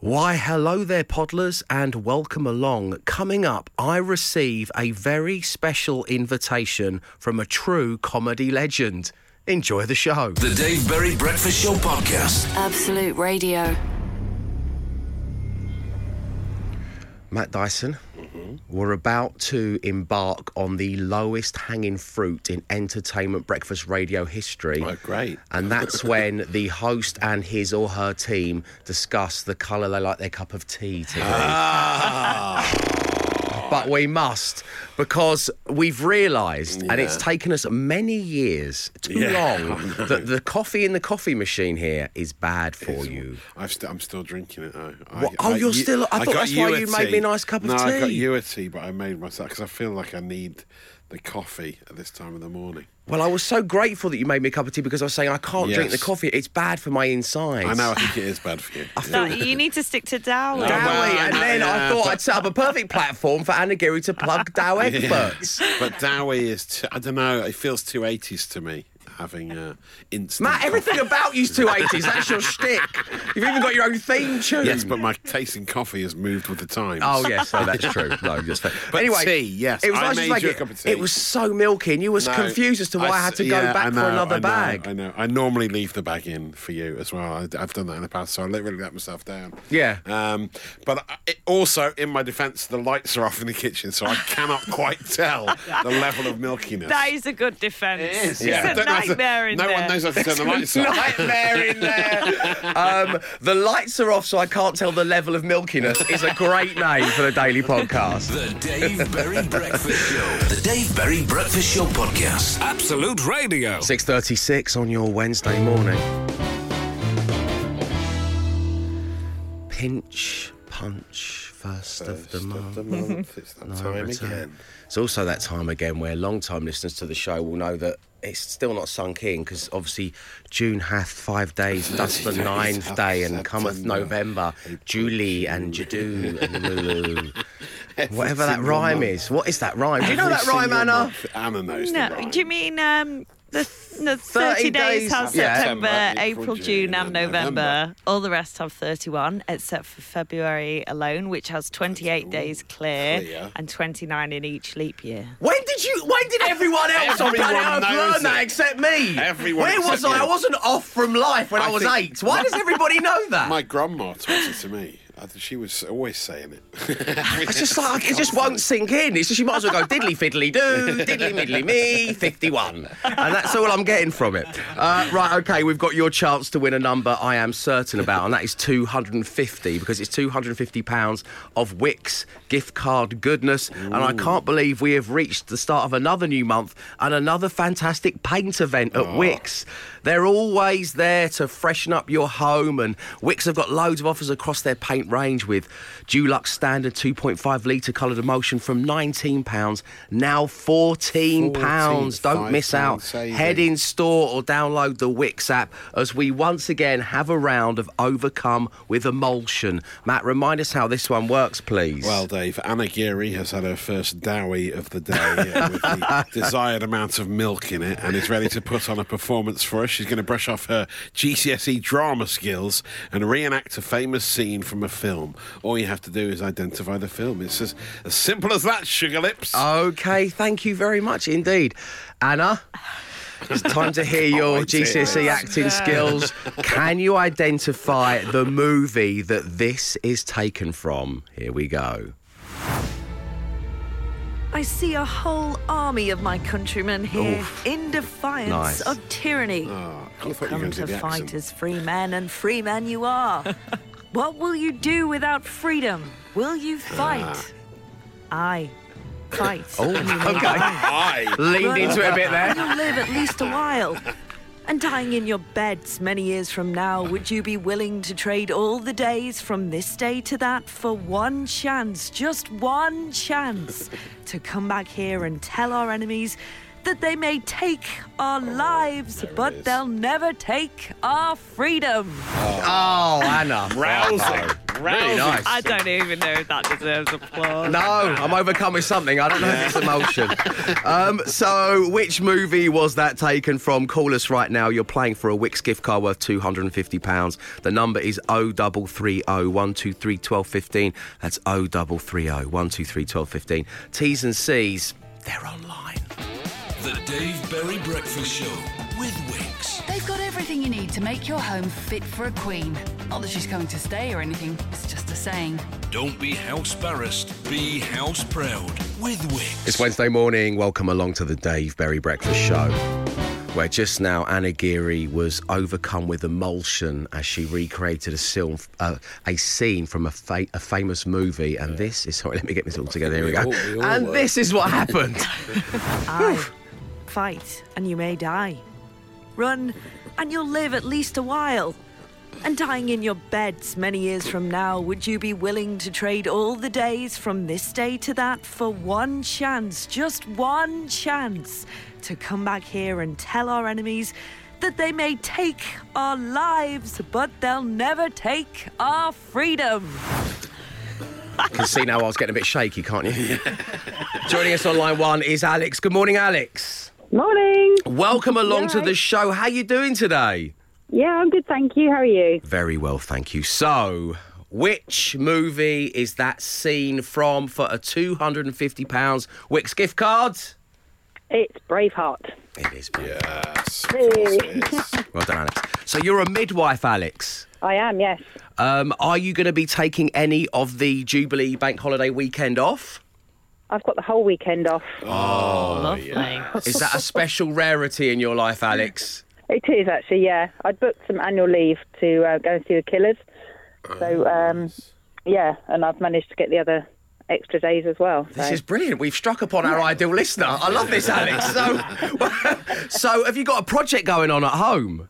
Why, hello there, Podlers, and welcome along. Coming up, I receive a very special invitation from a true comedy legend. Enjoy the show. The Dave Berry Breakfast Show Podcast. Absolute Radio. Matt Dyson, we're about to embark on the lowest hanging fruit in entertainment breakfast radio history. Oh, great. And that's when the host and his or her team discuss the colour they like their cup of tea to be. Ah. But we must because we've realised, and it's taken us many years, too Yeah, long, that the coffee in the coffee machine here is bad for you. I've st- I'm still drinking it though. I-? Oh, you're still- I thought that's why you made me a nice cup of no, I got tea. you a tea, but I made myself because I feel like I need the coffee at this time of the morning. Well, I was so grateful that you made me a cup of tea because I was saying I can't drink the coffee. It's bad for my insides. I know. I think it is bad for you. No, you need to stick to Dowie. Dowie. Dowie, Well, and then know, I thought but- I'd set up a perfect platform for Anna Geary to plug Douwe Egberts. but Dowie is. Too, I don't know. It feels too 80s to me. Having uh, instant. Matt, everything coffee. about you's 280s. That's your shtick. You've even got your own theme tune. Yes, but my taste in coffee has moved with the times. Oh yes, no, that's true. No, just fair. But anyway, tea, yes, It was I nice made to make you a it. cup of tea. It was so milky, and you was No, confused as to why I, had s- to go yeah, back I for know, another I know, bag. I know. I normally leave the bag in for you as well. I, have done that in the past, so I really let myself down. Yeah. Um, but I, it, also, in my defence, the lights are off in the kitchen, so I cannot quite tell the level of milkiness. That is a good defence. It is, It's yeah. I a don't know how to- nightmare in no there. one knows how to turn the lights off. Nightmare in there. Um, the lights are off, so I can't tell the level of milkiness. Is a great name for the daily podcast. The Dave Berry Breakfast Show. The Dave Berry Breakfast Show Podcast. Absolute Radio. Six thirty-six on your Wednesday morning. Pinch, punch, first, of the month. of the month. It's that time return. again. It's also that time again where long-time listeners to the show will know that it's still not sunk in because obviously June hath five days, thus the ninth day, and cometh November, April, Julie and Jadu and Lulu. Whatever that rhyme month. is. What is that rhyme? Do you know Every that rhyme, single Anna? month. Anna knows the No, do you mean um, the, the 30, days, days, have yeah. September, September, April, April, June, June, and and November. November. All the rest have 31, except for February alone, which has 28 days clear, clear. and 29 in each leap year. When did you? When did everyone else on planet Earth learn that except me? Everyone Where was I? you. I wasn't off from life when I, I was eight. Why does everybody know that? My grandma taught it to me. She was always saying it. It's just like it just won't sink in. It's just you might as well go diddly fiddly do, diddly middly me, fifty-one, and that's all I'm getting from it. Uh, right, okay, we've got your chance to win a number I am certain about, and that is two hundred and fifty because it's two hundred and fifty pounds of Wickes gift card goodness, and I can't believe we have reached the start of another new month and another fantastic paint event at Wickes. They're always there to freshen up your home, and Wickes have got loads of offers across their paint range with Dulux Standard 2.5 litre coloured emulsion from £19, now £14. £14, Don't miss out. saving. Head in store or download the Wickes app as we once again have a round of Overcome with Emulsion. Matt, remind us how this one works, please. Well, Dave, Anna Geary has had her first dowie of the day uh, with the desired amount of milk in it and is ready to put on a performance for us. She's going to brush off her GCSE drama skills and reenact a famous scene from a film. All you have to do is identify the film. It's as, as simple as that, Sugar Lips. Okay, thank you very much indeed. Anna, it's time to hear your Oh. GCSE acting skills. Can you identify the movie that this is taken from? Here we go. I see a whole army of my countrymen here in defiance Nice. of tyranny. Oh, You've thought you were come going to fight accent. as free men, and free men you are. what will you do without freedom? Will you ah. fight? Aye, fight. Oh, and you may okay. die. Aye. Leaned into it a bit there. You'll live at least a while. And dying in your beds many years from now, would you be willing to trade all the days from this day to that for one chance, just one chance, to come back here and tell our enemies that they may take our lives, but they'll never take our freedom. Oh, Anna. Rousing. Really Rousing. nice. I don't even know if that deserves applause. No, I'm overcome with something. I don't know if it's emotion. Um, so, which movie was that taken from? Call us right now. You're playing for a Wickes gift card worth £250. The number is 0330 123 1215. That's 0330 123 1215. T's and C's, they're online. The Dave Berry Breakfast Show with Wickes. They've got everything you need to make your home fit for a queen. Not that she's coming to stay or anything, it's just a saying. Don't be house barrassed, be house proud with Wickes. It's Wednesday morning. Welcome along to the Dave Berry Breakfast Show. Where just now Anna Geary was overcome with emulsion as she recreated a, sil- uh, a scene from a, fa- a famous movie. And this is, sorry, let me get this all together. Here we go. We all- we all And were. this is what happened. Aye. Fight, and you may die. Run, and you'll live at least a while. And dying in your beds many years from now, would you be willing to trade all the days from this day to that for one chance, just one chance, to come back here and tell our enemies that they may take our lives, but they'll never take our freedom? you can see now I was getting a bit shaky, can't you? Joining us on line one is Alex. Good morning, Alex. Morning. Welcome along to the show. How are you doing today? Yeah, I'm good, thank you. How are you? Very well, thank you. So, which movie is that scene from for a £250 Wickes gift card? It's Braveheart. It is. Yes. of course it is. Well done, Alex. So, you're a midwife, Alex. I am, yes. Um, are you going to be taking any of the Jubilee Bank Holiday weekend off? I've got the whole weekend off. Oh, lovely. Is that a special rarity in your life, Alex? It is actually, yeah. I booked some annual leave to uh, go and see the Killers. So, um, yeah, and I've managed to get the other extra days as well. This is brilliant. We've struck upon our ideal listener. I love this, Alex. So, so have you got a project going on at home?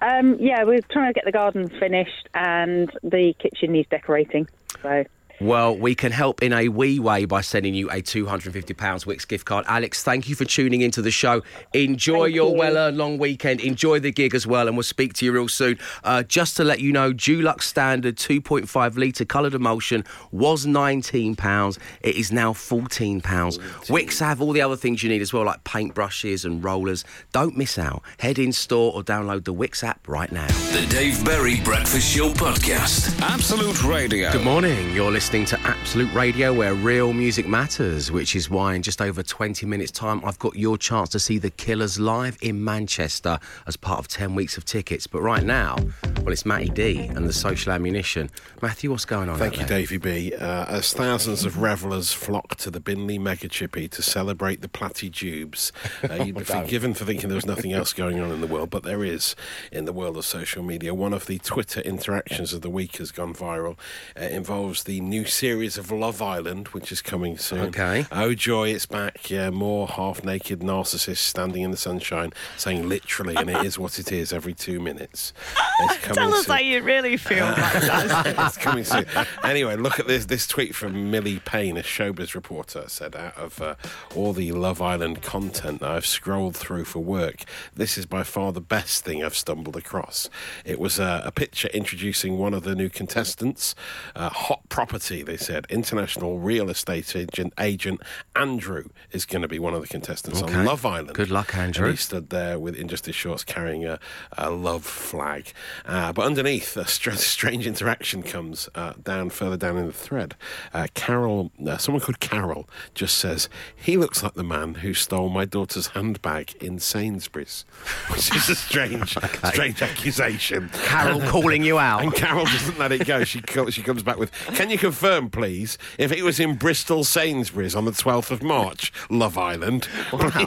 Um, yeah, we're trying to get the garden finished and the kitchen needs decorating. So, Well, we can help in a wee way by sending you a £250 Wickes gift card. Alex, thank you for tuning into the show. Enjoy Thank your you. well earned long weekend. Enjoy the gig as well, and we'll speak to you real soon. Uh, just to let you know, Dulux Standard 2.5 litre coloured emulsion was £19. It is now £14. Wickes have all the other things you need as well, like paintbrushes and rollers. Don't miss out. Head in store or download the Wickes app right now. The Dave Berry Breakfast Show podcast. Absolute Radio. Good morning. You're listening to Absolute Radio where real music matters, which is why in just over 20 minutes' time, I've got your chance to see the Killers live in Manchester as part of 10 weeks of tickets. But right now, well, it's Matty D and the Social Ammunition. Matthew, what's going on? Thank you, there? Davey B. Uh, as thousands of revellers flock to the Binley Mega Chippy to celebrate the Platty Jubes, uh, you'd be forgiven for thinking there was nothing else going on in the world, but there is in the world of social media. One of the Twitter interactions of the week has gone viral. Uh, it involves the new series of Love Island, which is coming soon. Okay. Oh, joy, it's back. Yeah, more half naked narcissists standing in the sunshine saying literally, and it is what it is every two minutes. It's coming Tell us soon. how you really feel about that. it's coming soon. Anyway, look at this this tweet from Millie Payne, a showbiz reporter, said out of uh, all the Love Island content that I've scrolled through for work, this is by far the best thing I've stumbled across. It was uh, a picture introducing one of the new contestants, uh, hot property. They said international real estate agent agent Andrew is going to be one of the contestants Okay. on Love Island. Good luck, Andrew. And he stood there with in just his shorts carrying a, a love flag. Uh, but underneath, a str- strange interaction comes uh, down further down in the thread. Uh, Carol, uh, someone called Carol, just says, He looks like the man who stole my daughter's handbag in Sainsbury's, which is a strange, strange accusation. Carol calling you out. And Carol doesn't let it go. She co- she comes back with, "Can you confirm, please, if it was in Bristol Sainsbury's on the 12th of March, Love Island?"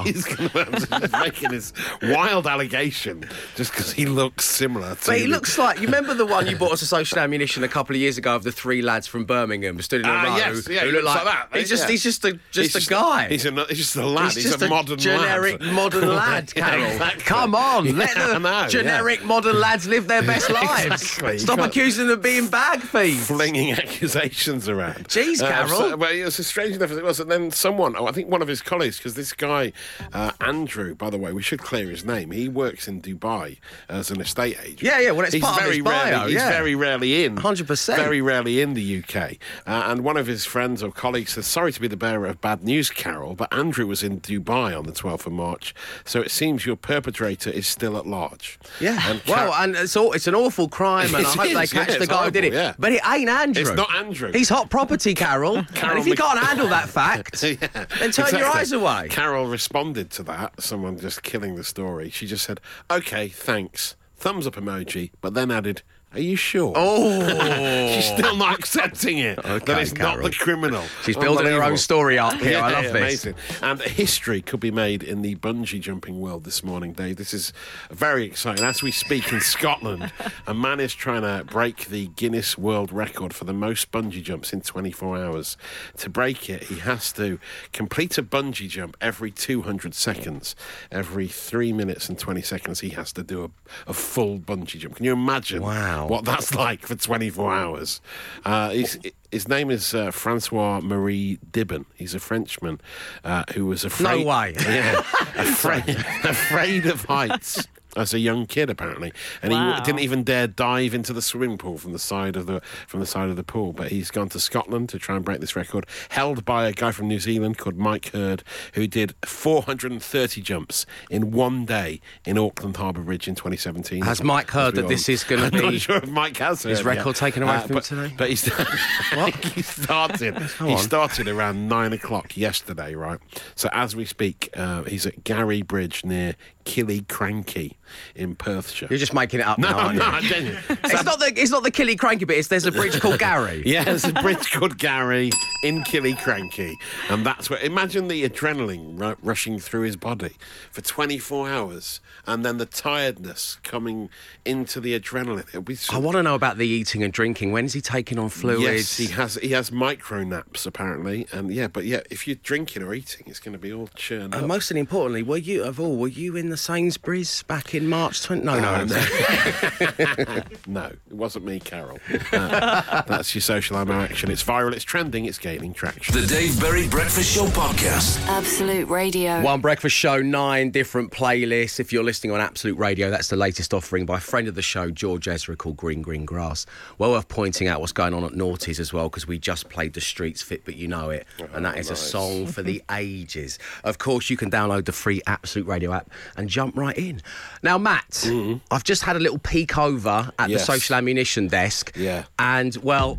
He's gonna, making this wild allegation just because he looks similar. To But he looks like you remember the one you bought us a social ammunition a couple of years ago of the three lads from Birmingham stood in a Ah, row. yes, yeah, who he looked looks like that. He's just Yeah. he's just a just He's a guy. He's, a, he's just a lad. He's, just a, modern generic lad. modern lad, Yeah, exactly. Come on, let Yeah, the I know, generic modern lads live their best lives. Exactly. Stop accusing them of being bag thieves. flinging accusations around. Jeez, Uh, Carol. so- well, it was as strange enough as it was. And then someone, oh, I think one of his colleagues, because this guy, uh, Andrew, by the way, we should clear his name. He works in Dubai as an estate agent. Yeah, yeah, well, it's he's part of very his bio, rarely, He's yeah. very rarely in. 100%. Very rarely in the UK. Uh, and one of his friends or colleagues said, Sorry to be the bearer of bad news, Carol, but Andrew was in Dubai on the 12th of March. So it seems your perpetrator is still at large. Yeah. And well, and it's all, it's an awful crime, and I hope they catch yeah, the guy who did it. yeah. But it ain't Andrew. It's not Andrew. He's hot property, Carol. and if you Mc- can't handle that fact, Yeah, then turn your eyes away. Carol responded to that, someone just killing the story. She just said, okay, thanks. Thumbs up emoji, but then added, are you sure? Oh. She's still not accepting it. that Okay, it's not the criminal. She's building her own story up here. I Yeah, love this. amazing. And history could be made in the bungee jumping world this morning, Dave. This is very exciting. As we speak in Scotland, a man is trying to break the Guinness World Record for the most bungee jumps in 24 hours. To break it, he has to complete a bungee jump every 200 seconds. Every three minutes and 20 seconds, he has to do a, a full bungee jump. Can you imagine Wow. What that's like for 24 hours? Uh, he's, his name is uh, Francois Marie Dibon. He's a Frenchman uh, who was afraid. No way. Yeah, afraid, afraid of heights. As a young kid, apparently, and Wow. he didn't even dare dive into the swimming pool from the side of the from the side of the pool. But he's gone to Scotland to try and break this record, held by a guy from New Zealand called Mike Heard, who did 430 jumps in one day in Auckland Harbour Bridge in 2017. Has Mike heard that this is gonna I'm be not sure if Mike has his heard record yet. taken away from him but, today? But he's he started. he on. started around nine o'clock yesterday, right? So as we speak, uh, he's at Garry Bridge near Killiecrankie in Perthshire. You're just making it up no, now, aren't no, you? I'm. It's not the it's not the Killiecrankie bit. It's there's a bridge called Gary. Yeah, there's a bridge called Gary in Killiecrankie, and that's where. Imagine the adrenaline ru- rushing through his body for 24 hours, and then the tiredness coming into the adrenaline. It'll be. I want to know about the eating and drinking. When's he taking on fluids? Yes, he has. He has micro naps apparently, and yeah, but yeah, if you're drinking or eating, it's going to be all churned And up. most importantly, were you of all? Were you in the Sainsbury's back in March 20? No, no, Uh, no. No, it wasn't me, Carol. Uh, that's your social ammo action. It's viral. It's trending. It's gaining traction. The Dave Berry Breakfast Show Podcast. Absolute Radio. One breakfast show, nine different playlists. If you're listening on Absolute Radio, that's the latest offering by a friend of the show, George Ezra, called Green Green Grass. Well worth pointing out what's going on at Naughties as well, because we just played The Streets Fit But You Know It, and that is a song for the ages. Of course, you can download the free Absolute Radio app and jump right in. Now, Matt, mm-hmm. I've just had a little peek over at Yes. the social ammunition desk. Yeah. And, well,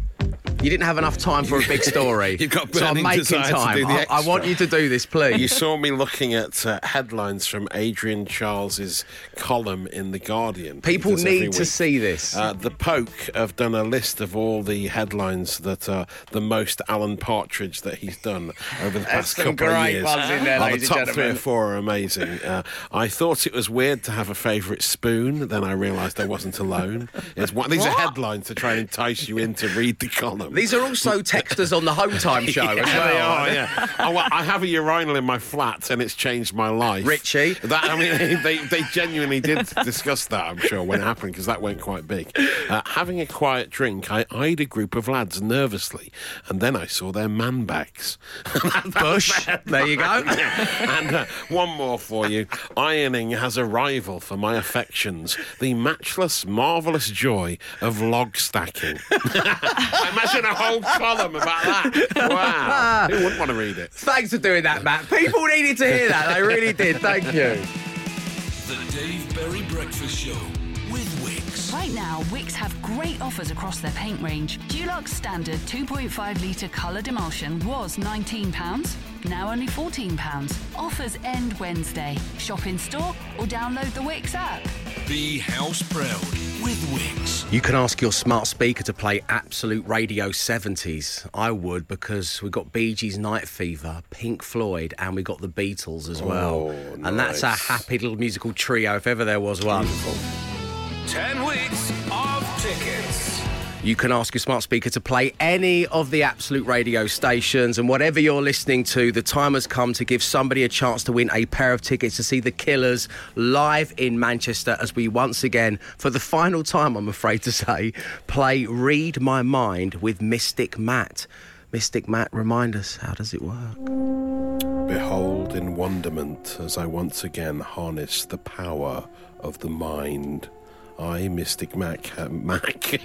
you didn't have enough time for a big story. You've got so I'm making time. do the I, I want you to do this, please. You saw me looking at uh, headlines from Adrian Chiles's column in The Guardian. People need to see this. Uh, the Poke have done a list of all the headlines that are the most Alan Partridge that he's done over the past couple of years. ones in there, ladies the top three or four are amazing. Uh, I thought it was weird to have a favourite spoon, then I realised I wasn't alone. It's one, these are headlines to try and entice you in to read the column. These are also texters on the Home Time show yeah, as well. they are, yeah. oh, well, I have a urinal in my flat and it's changed my life. Richie. That, I mean, they, they genuinely did discuss that, I'm sure, when it happened, because that went quite big. Uh, having a quiet drink, I eyed a group of lads nervously, and then I saw their man bags. Bush. There you go. and uh, one more for you. Ironing has a rival for my affections the matchless, marvellous joy of log stacking. Imagine a whole column about that. Wow. Ah. Who wouldn't want to read it? Thanks for doing that, Matt. People needed to hear that. They really did. Thank you. The Dave Berry Breakfast Show with Wickes. Right now, Wickes have great offers across their paint range. Dulux Standard 2.5 litre coloured emulsion was £19, now only £14. Offers end Wednesday. Shop in store or download the Wickes app. Be house proud with Wickes. You can ask your smart speaker to play Absolute Radio 70s. I would because we got Bee Gees Night Fever, Pink Floyd, and we got the Beatles as well. Oh, And that's a happy little musical trio if ever there was one. 10 weeks of tickets. You can ask your smart speaker to play any of the Absolute radio stations, and whatever you're listening to, the time has come to give somebody a chance to win a pair of tickets to see the Killers live in Manchester as we once again, for the final time, I'm afraid to say, play Read My Mind with Mystic Matt. Mystic Matt, remind us, how does it work? Behold in wonderment as I once again harness the power of the mind. I, Mystic Mac, uh, Mac.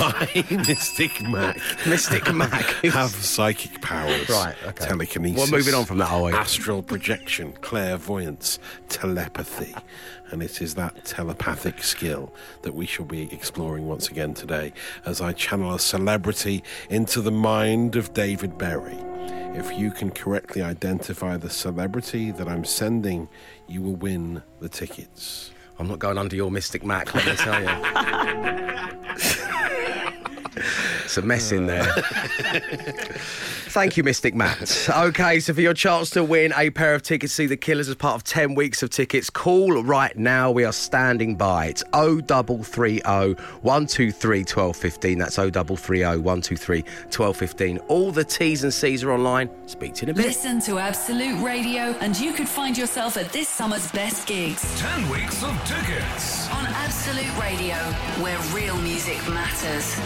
I, Mystic Mac, Mystic Mac. have psychic powers. Right, okay. Telekinesis. Well, moving on from that, are we? Astral projection, clairvoyance, telepathy. And it is that telepathic skill that we shall be exploring once again today as I channel a celebrity into the mind of David Berry. If you can correctly identify the celebrity that I'm sending, you will win the tickets. I'm not going under your Mystic Mac, let me tell you. it's a mess in there. Thank you, Mystic Matt. Okay, so for your chance to win a pair of tickets to see the Killers as part of 10 weeks of tickets, call right now. We are standing by. It's 0330 123 1215. That's 0330 123 1215. All the T's and C's are online. Speak to you in a bit. Listen to Absolute Radio, and you could find yourself at this summer's best gigs 10 weeks of tickets. on Absolute Radio, where real music matters.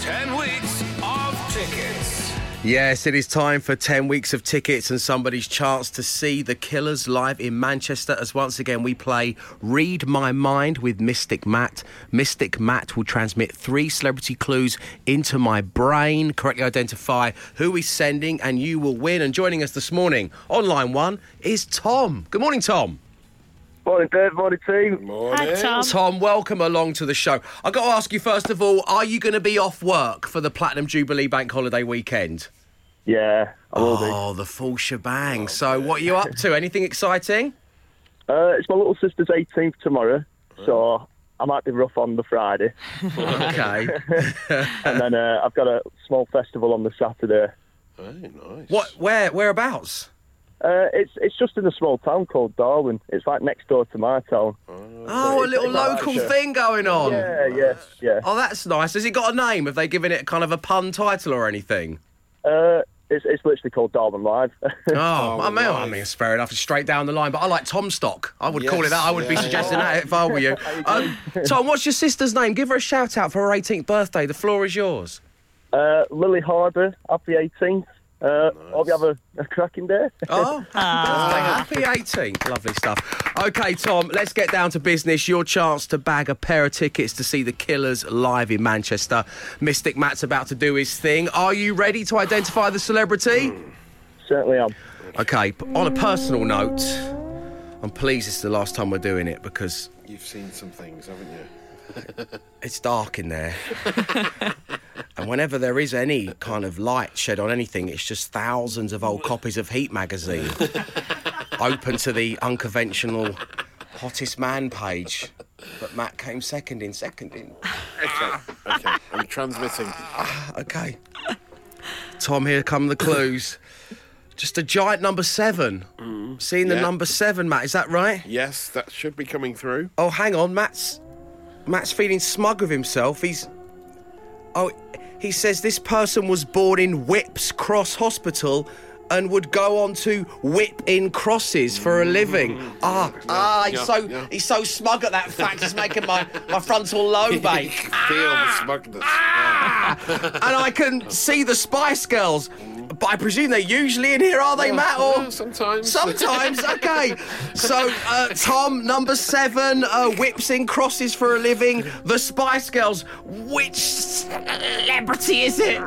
10 weeks of tickets. Yes, it is time for 10 weeks of tickets and somebody's chance to see the Killers live in Manchester as once again we play Read My Mind with Mystic Matt. Mystic Matt will transmit three celebrity clues into my brain, correctly identify who he's sending, and you will win. And joining us this morning on line one is Tom. Good morning, Tom. Morning, Dave. Morning, team. Morning. Tom, Tom, welcome along to the show. I've got to ask you first of all, are you going to be off work for the Platinum Jubilee Bank Holiday weekend? Yeah, I will be. Oh, the full shebang. so, what are you up to? Anything exciting? Uh, it's my little sister's 18th tomorrow, so I might be rough on the Friday. Okay. and then uh, I've got a small festival on the Saturday. Very nice. what? Where? Whereabouts? Uh, it's it's just in a small town called Darwin. It's like next door to my town. Oh, a little local Berkshire. thing going on. Yeah, yeah, yeah. Oh, that's nice. Has it got a name? Have they given it kind of a pun title or anything? Uh, it's it's literally called Darwin Live. Oh, I mean, I mean, it's fair enough. It's straight down the line. But I like Tom Stock. I would call it that. I would be yeah. suggesting that if I were you. Um, Tom, what's your sister's name? Give her a shout out for her 18th birthday. The floor is yours. uh, Lily Harder, happy 18th. Uh, Hope you have a, a cracking day. Oh, happy birthday. Happy 18th. Lovely stuff. Okay, Tom, let's get down to business. Your chance to bag a pair of tickets to see the Killers live in Manchester. Mystic Matt's about to do his thing. Are you ready to identify the celebrity? Certainly am. Okay, on a personal note, I'm pleased it's the last time we're doing it because You've seen some things, haven't you? it's dark in there. and whenever there is any kind of light shed on anything, it's just thousands of old copies of Heat magazine open to the unconventional hottest man page. But Matt came second in, second in. Okay, okay. I'm transmitting. Okay. Tom, here come the clues. Just a giant number seven. Mm. Seeing the Yeah. number seven, Matt, is that right? Yes, that should be coming through. Oh, hang on, Matt's Matt's feeling smug with himself. He's oh, he says this person was born in Whipps Cross Hospital and would go on to whip in crosses for a living. Ah, ah, he's yeah, so yeah. he's so smug at that fact. He's making my my frontal lobe ache. Feel the smugness. and I can see the Spice Girls. But I presume they're usually in here, are they, Matt? Or yeah, sometimes. Sometimes, okay. So, uh, Tom, number seven, uh, whips in crosses for a living. The Spice Girls. Which celebrity is it?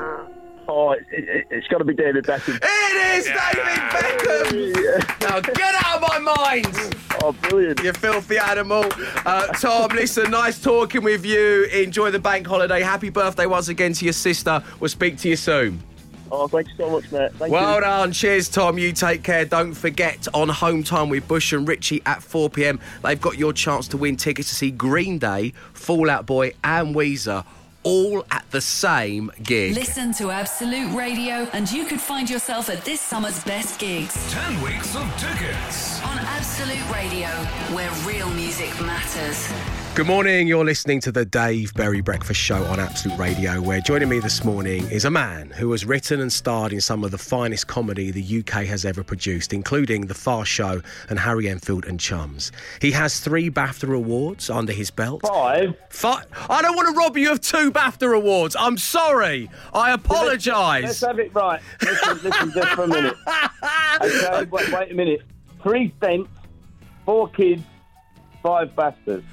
Oh, it, it, it's got to be David Beckham. It is David Beckham. Now get out of my mind, Oh, brilliant. you filthy animal. Uh, Tom, listen, nice talking with you. Enjoy the bank holiday. Happy birthday once again to your sister. We'll speak to you soon. Oh, thank you so much, mate. Thank Well you. done. Cheers, Tom. You take care. Don't forget on Home Time with Bush and Richie at 4 pm, they've got your chance to win tickets to see Green Day, Fallout Boy, and Weezer all at the same gig. Listen to Absolute Radio, and you could find yourself at this summer's best gigs 10 weeks of tickets. on Absolute Radio, where real music matters. Good morning. You're listening to the Dave Berry Breakfast Show on Absolute Radio, where joining me this morning is a man who has written and starred in some of the finest comedy the UK has ever produced, including The Fast Show and Harry Enfield and Chums. He has three BAFTA awards under his belt. Five. Fi- I don't want to rob you of two BAFTA awards. I'm sorry. I apologise. Let's have it right. Listen, listen just for a minute. Okay, wait, wait a minute. Three cents, four kids, five bastards.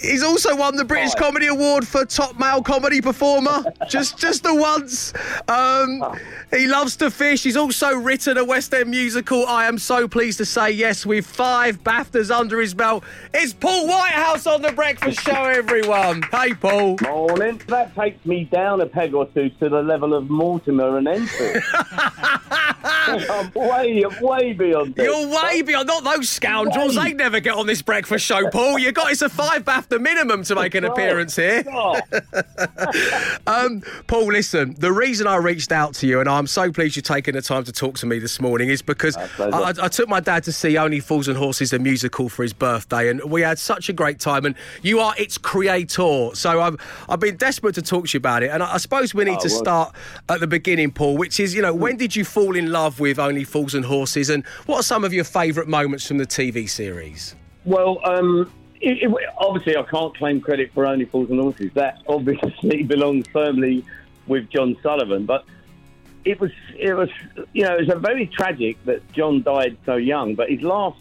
He's also won the British Five. Comedy Award for top male comedy performer. just just the once. Um, he loves to fish. He's also written a West End musical. I am so pleased to say yes, with five BAFTAs under his belt. It's Paul Whitehouse on the Breakfast Show, everyone. Hey, Paul. Morning. That takes me down a peg or two to the level of Mortimer and Enfield. I'm way, way beyond this. You're way beyond. Not those scoundrels. Way. They never get on this breakfast show, Paul. You got it's a five BAFTA minimum to make an appearance here. Um, Paul, listen, the reason I reached out to you, and I'm so pleased you're taking the time to talk to me this morning, is because I. I took my dad to see Only Fools and Horses, the musical, for his birthday, and we had such a great time. And you are its creator, so I've I've been desperate to talk to you about it. And I, I suppose we need Oh, to well- start at the beginning, Paul, which is, you know, when did you fall in love with Only Fools and Horses, and what are some of your favourite moments from the TV series? well, um, it, it, obviously, I can't claim credit for Only Fools and Horses. That obviously belongs firmly with John Sullivan. But it was, it was, you know, it was a very tragic that John died so young. But his last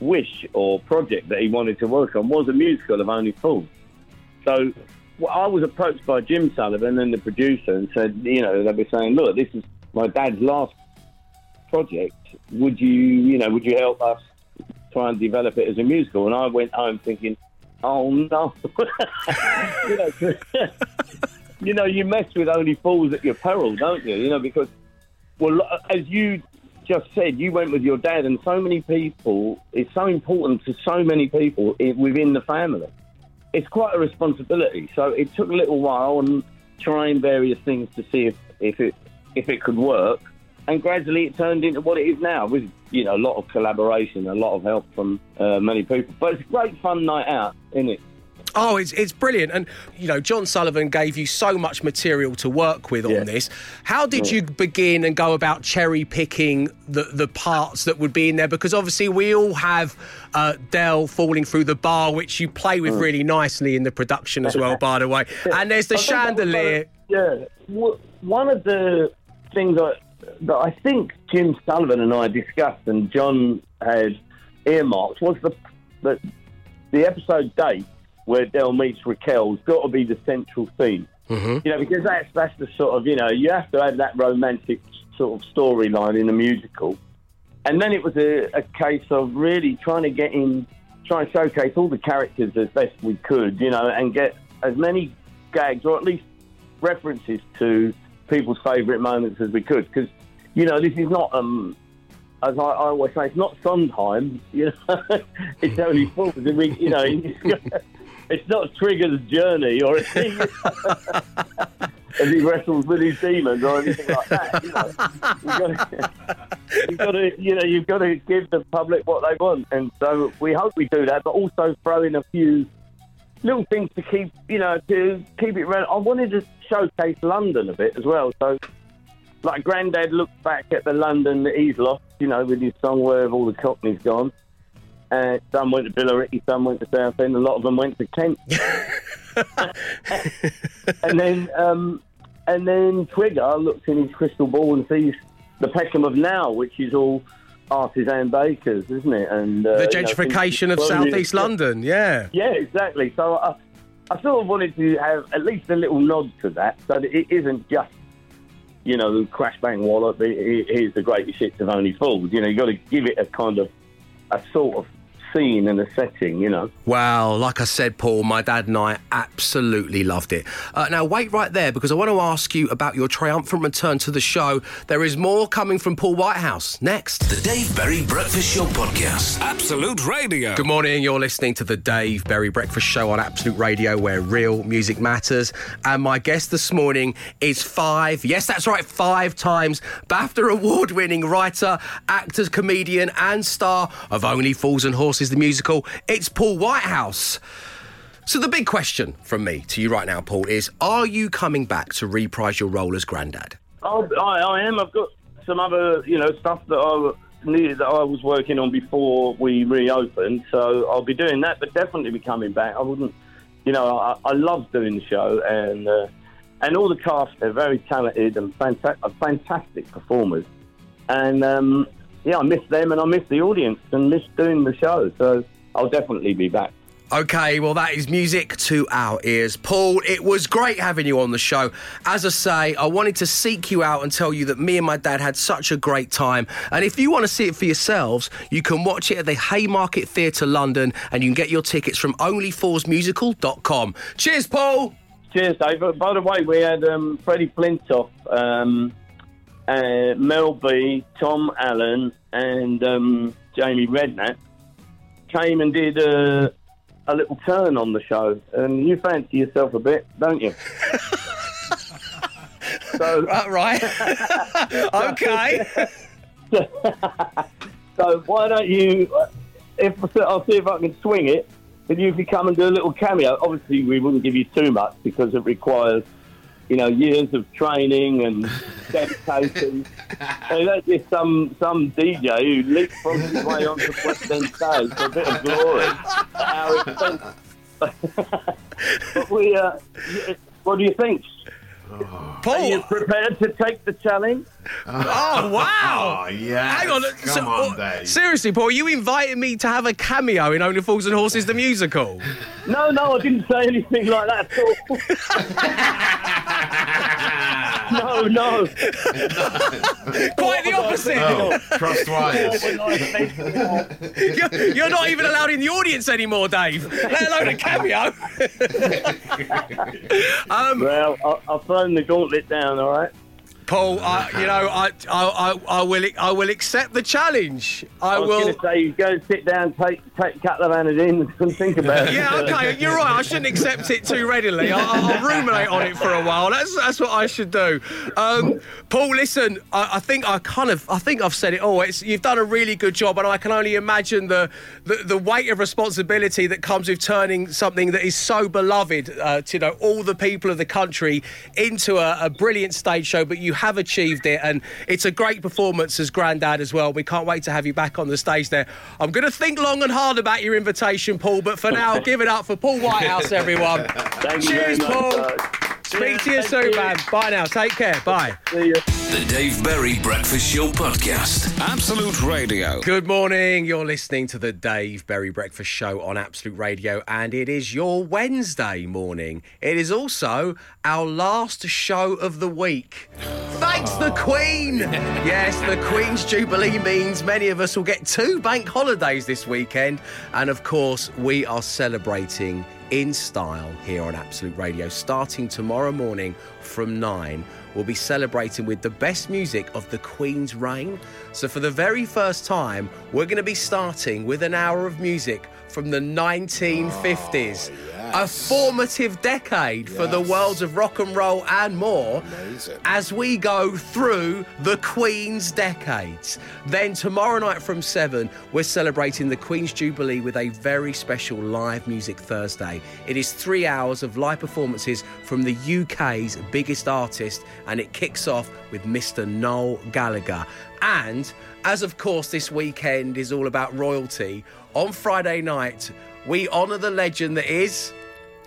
wish or project that he wanted to work on was a musical of Only Fools. So well, I was approached by Jim Sullivan and the producer and said, you know, they were saying, look, this is my dad's last project. Would you, you know, would you help us try and develop it as a musical? And I went home thinking, oh no, you know, you know, you mess with only fools at your peril, don't you? You know, because well, as you just said, you went with your dad, and so many people. It's so important to so many people within the family. It's quite a responsibility. So it took a little while and trying various things to see if, if it if it could work, and gradually it turned into what it is now, with you know a lot of collaboration, a lot of help from uh, many people. But it's a great fun night out, isn't it? Oh, it's it's brilliant, and you know John Sullivan gave you so much material to work with Yeah. on this. How did you begin and go about cherry picking the the parts that would be in there? Because obviously we all have uh, Del falling through the bar, which you play with really nicely in the production as well, by the way. And there's the I chandelier. of- yeah. One of the things I, that I think Jim Sullivan and I discussed and John had earmarked was the the, the episode date where Del meets Raquel's got to be the central theme. Mm-hmm. You know, because that's that's the sort of you know you have to have that romantic sort of storyline in a musical, and then it was a, a case of really trying to get in, try and showcase all the characters as best we could, you know, and get as many gags or at least references to people's favourite moments as we could. Because you know, this is not um. As I, I always say, it's not Sondheim. You know, it's only fools. And we, you know, it's not Trigger's journey or anything. as he wrestles with his demons or anything like that. You know, you've got to, you know, you've got to give the public what they want, and so we hope we do that, but also throw in a few little things to keep, you know, to keep it. Relevant. I wanted to showcase London a bit as well, so. Like Grandad looked back at the London that he's lost, you know, with his song "Where Have All the Cockneys Gone." And some went to Billericay, some went to Southend, a lot of them went to Kent. and then um, and then Trigger looks in his crystal ball and sees the Peckham of now, which is all artisan bakers, isn't it? And uh, The you know, gentrification of well, southeast. London, yeah. Yeah, exactly. So I, I sort of wanted to have at least a little nod to that, so that it isn't just, you know, the crash bang wallop. Here's the greatest hits of Only Fools. You know, you got to give it a kind of a sort of scene and a setting. You know. Wow, like I said, Paul, my dad and I absolutely loved it. Uh, now, wait right there because I want to ask you about your triumphant return to the show. There is more coming from Paul Whitehouse next. The Dave Berry Breakfast Show Podcast. Absolute Radio. Good morning. You're listening to the Dave Berry Breakfast Show on Absolute Radio, where real music matters. And my guest this morning is five, yes, that's right, five times BAFTA award winning writer, actor, comedian, and star of Only Fools and Horses, the musical. It's Paul Whitehouse. So the big question from me to you right now, Paul, is: Are you coming back to reprise your role as Grandad? Oh, I, I am. I've got some other, you know, stuff that I needed that I was working on before we reopened. So I'll be doing that, but definitely be coming back. I wouldn't, you know, I, I love doing the show, and uh, and all the cast are very talented and fanta- fantastic performers. And um, yeah, I miss them, and I miss the audience, and miss doing the show. So I'll definitely be back. Okay, well, that is music to our ears. Paul, it was great having you on the show. As I say, I wanted to seek you out and tell you that me and my dad had such a great time. And if you want to see it for yourselves, you can watch it at the Haymarket Theatre London and you can get your tickets from onlyfoolsmusical.com. Cheers, Paul! Cheers, Dave. By the way, we had um, Freddie Flintoff, um, uh, Mel B, Tom Allen, and um, Jamie Redknapp came and did a, a little turn on the show. And you fancy yourself a bit, don't you? so, right. okay. so why don't you? If I'll see if I can swing it. If you could come and do a little cameo, obviously we wouldn't give you too much because it requires, you know, years of training and dedication. so that's just some some DJ who leaped from his way onto the West End stage for a bit of glory at but we, uh, what do you think? Are you prepared to take the challenge? Oh, wow. Oh, yeah. Hang on. Come so- on, oh, Dave. Seriously, Paul, you invited me to have a cameo in Only Fools and Horses, the musical? No, no, I didn't say anything like that at all. no, no. Quite the opposite. Oh, crossed wires. You're, you're not even allowed in the audience anymore, Dave, let alone a cameo. um, Well, I, I've thrown the gauntlet down, all right? Paul, I, you know, I, I, I, I will, I will accept the challenge. I, I was will. going to say, you go and sit down, take, take a couple of anadins and think about it. Yeah, okay, you're right. I shouldn't accept it too readily. I'll, I'll ruminate on it for a while. That's that's what I should do. Um, Paul, listen, I, I think I kind of, I think I've said it all. It's, you've done a really good job, and I can only imagine the the, the weight of responsibility that comes with turning something that is so beloved uh, to you know all the people of the country into a, a brilliant stage show. But you have achieved it, and it's a great performance as Grandad as well. We can't wait to have you back on the stage there. I'm going to think long and hard about your invitation, Paul. But for now, give it up for Paul Whitehouse, everyone. Thank you Cheers, much, Paul. guys. Speak to you soon, you. man. Bye now. Take care. Bye. See you. The Dave Berry Breakfast Show Podcast. Absolute Radio. Good morning. You're listening to the Dave Berry Breakfast Show on Absolute Radio, and it is your Wednesday morning. It is also our last show of the week. Thanks, the Queen. Yes, the Queen's Jubilee means many of us will get two bank holidays this weekend, and of course, we are celebrating in style here on Absolute Radio. Starting tomorrow morning from 9, we'll be celebrating with the best music of the Queen's reign. So, for the very first time, we're going to be starting with an hour of music from the 1950s. A formative decade for the Yes. worlds of rock and roll and more Amazing. as we go through the Queen's decades. Then tomorrow night from 7, we're celebrating the Queen's Jubilee with a very special live music Thursday. It is three hours of live performances from the UK's biggest artist, and it kicks off with Mr. Noel Gallagher. And as of course this weekend is all about royalty, on Friday night, we honour the legend that is,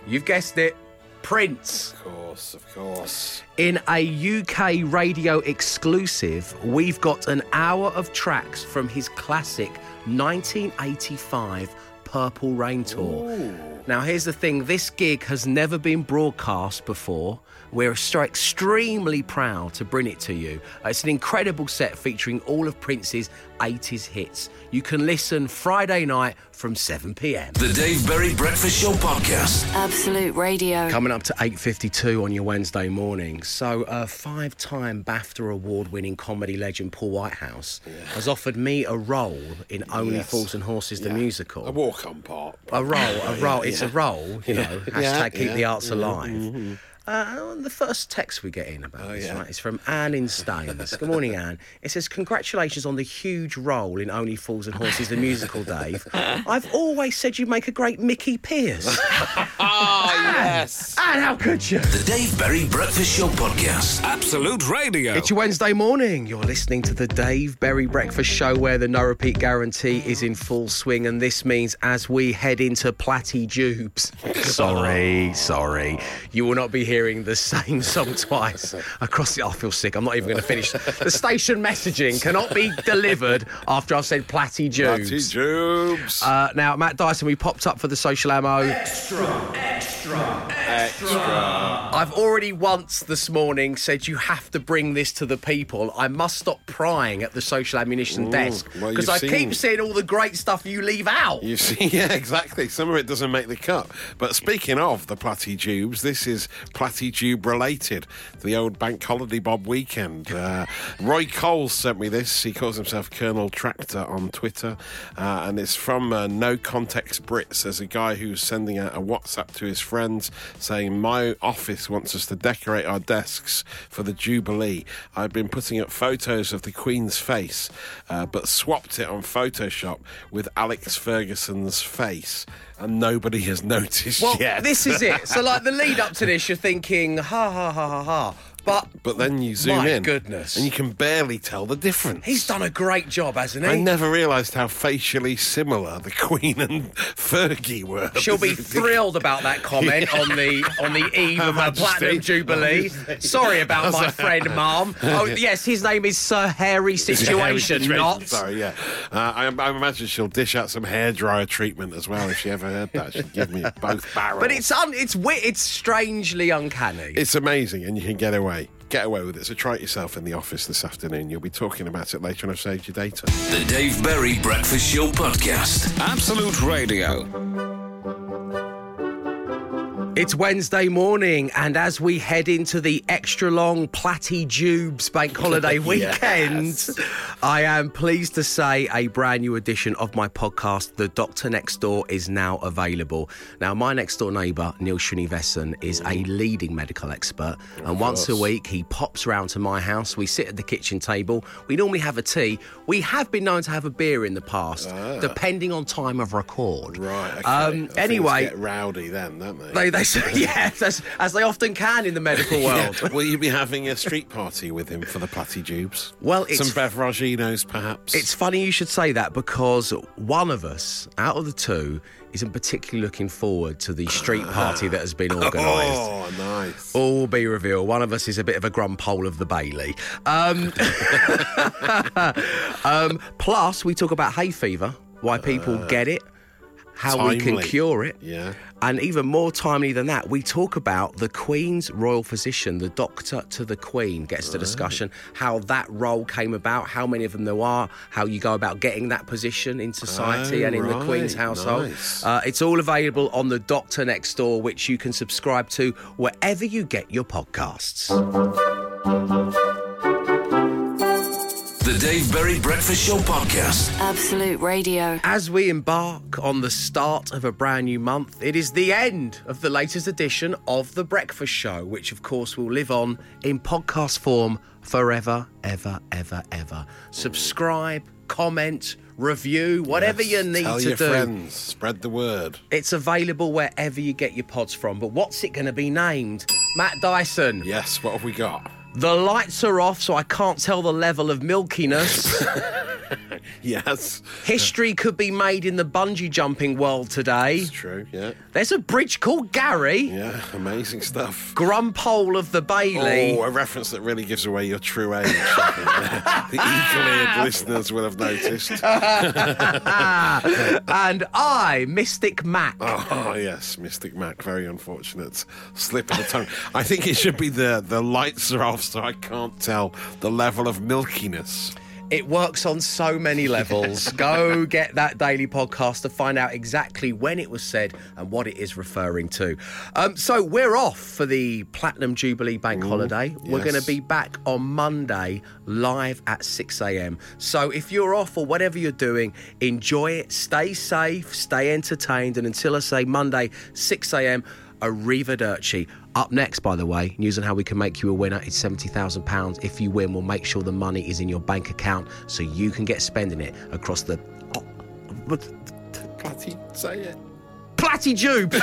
you've guessed it, Prince. Of course, of course. In a UK radio exclusive, we've got an hour of tracks from his classic 1985 Purple Rain Tour. Now, here's the thing this gig has never been broadcast before. We're so extremely proud to bring it to you. It's an incredible set featuring all of Prince's 80s hits. You can listen Friday night from 7 pm. The Dave Berry Breakfast Show Podcast. Absolute Radio. Coming up to 8.52 on your Wednesday morning. So, uh, five-time BAFTA award-winning comedy legend Paul Whitehouse has offered me a role in Only Yes. Fools and Horses, the Yeah. musical. A walk on part. A role, a role. It's a role, you know. Hashtag Yeah, keep yeah, the arts yeah, alive. Uh, the first text we get in about this, yeah. right, is from Anne in Staines. Good morning, Anne. It says, Congratulations on the huge role in Only Fools and Horses, the musical, Dave. I've always said you make a great Mickey Pearce. Oh, yes. Anne, how could you? The Dave Berry Breakfast Show Podcast. Absolute Radio. It's your Wednesday morning. You're listening to the Dave Berry Breakfast Show where the no repeat guarantee is in full swing, and this means as we head into Platty Jubes. sorry, sorry. You will not be hearing the same song twice across the. I feel sick. I'm not even going to finish. The station messaging cannot be delivered after I've said Platty Jubes. Platty Jubes. Uh, now, Matt Dyson, we popped up for the social ammo. Extra, extra, extra. I've already once this morning said you have to bring this to the people. I must stop prying at the social ammunition desk because you've I seen- keep seeing all the great stuff you leave out. You see, yeah, exactly. Some of it doesn't make the cut. But speaking of the Platytubes, this is Platytube related. The old bank holiday Bob weekend. Uh, Roy Cole sent me this. He calls himself Colonel Tractor on Twitter. Uh, and it's from uh, No Context Brits. There's a guy who's sending out a WhatsApp to his friends saying, My office wants us to decorate our desks for the Jubilee. I've been putting up photos of the Queen's face, uh, but swapped it on Photoshop with Alex Ferguson's face, and nobody has noticed Well, yet. this is it. So, like the lead up to this, you're thinking, ha ha ha ha ha. But But then you zoom My in, goodness. and you can barely tell the difference. he's done a great job, hasn't he? I never realised how facially similar the Queen and Fergie were. She'll be thrilled about that comment on the on the eve of her platinum jubilee. Sorry about my friend, Mum. Oh yes, his name is Sir Harry Situation, not. Sorry, yeah. Uh, I, I imagine she'll dish out some hairdryer treatment as well if she ever heard that. She'd give me both barrels. But it's un, it's it's strangely uncanny. It's amazing, and you can get away. Get away with it. So try it yourself in the office this afternoon. You'll be talking about it later, and I've saved your data. The Dave Berry Breakfast Show Podcast. Absolute Radio. It's Wednesday morning, and as we head into the extra long Platty Jubes bank holiday weekend, I am pleased to say a brand new edition of my podcast, The Doctor Next Door, is now available. Now, my next door neighbour, Neil Shrinivasan, is a leading medical expert, and once a week he pops round to my house. We sit at the kitchen table. We normally have a tea. We have been known to have a beer in the past, depending on time of record. Right. Okay. Um, anyway, get rowdy then, don't they? they, they say, yes, as, as they often can in the medical world. Yeah. Will you be having a street party with him for the Platty Jubes? Well, it's- some beveraginos, perhaps. It's funny you should say that because one of us, out of the two, isn't particularly looking forward to the street party that has been organised. oh, nice. All will be revealed. One of us is a bit of a grumpole of the Bailey. Um, um, plus, we talk about hay fever, why people get it, how we can cure it. Yeah. And even more timely than that, we talk about the Queen's royal physician, the doctor to the Queen, gets the discussion, how that role came about, how many of them there are, how you go about getting that position in society Oh, and in the. Queen's household. Nice. Uh, it's all available on the Doctor Next Door, which you can subscribe to wherever you get your podcasts. The Dave Berry Breakfast Show Podcast. Absolute Radio. As we embark on the start of a brand new month, it is the end of the latest edition of The Breakfast Show, which of course will live on in podcast form forever, ever, ever, ever. Subscribe, comment, review, whatever Yes, you need to do. Tell to your do. friends. Spread the word. It's available wherever you get your pods from. But what's it going to be named? Matt Dyson. Yes, what have we got? The lights are off, so I can't tell the level of milkiness. Yes. History could be made in the bungee jumping world today. It's true, yeah. There's a bridge called Garry. Yeah, amazing stuff. Grumpole of the Bailey. Oh, a reference that really gives away your true age. The eagle-eared listeners will have noticed. and I, Mystic Mac. Oh, oh yes, Mystic Mac. Very unfortunate slip of the tongue. I think it should be the the lights are off, so I can't tell the level of milkiness. It works on so many levels. Go get that daily podcast to find out exactly when it was said and what it is referring to. Um, so we're off for the Platinum Jubilee Bank Holiday. We're going to be back on Monday live at 6 a.m. So if you're off or whatever you're doing, enjoy it. Stay safe, stay entertained, and until I say Monday 6 a.m. Arrivederci. Up next, by the way, news on how we can make you a winner. It's £70,000. If you win, we'll make sure the money is in your bank account so you can get spending it across the. Oh, Bloody say it. Platty Jube!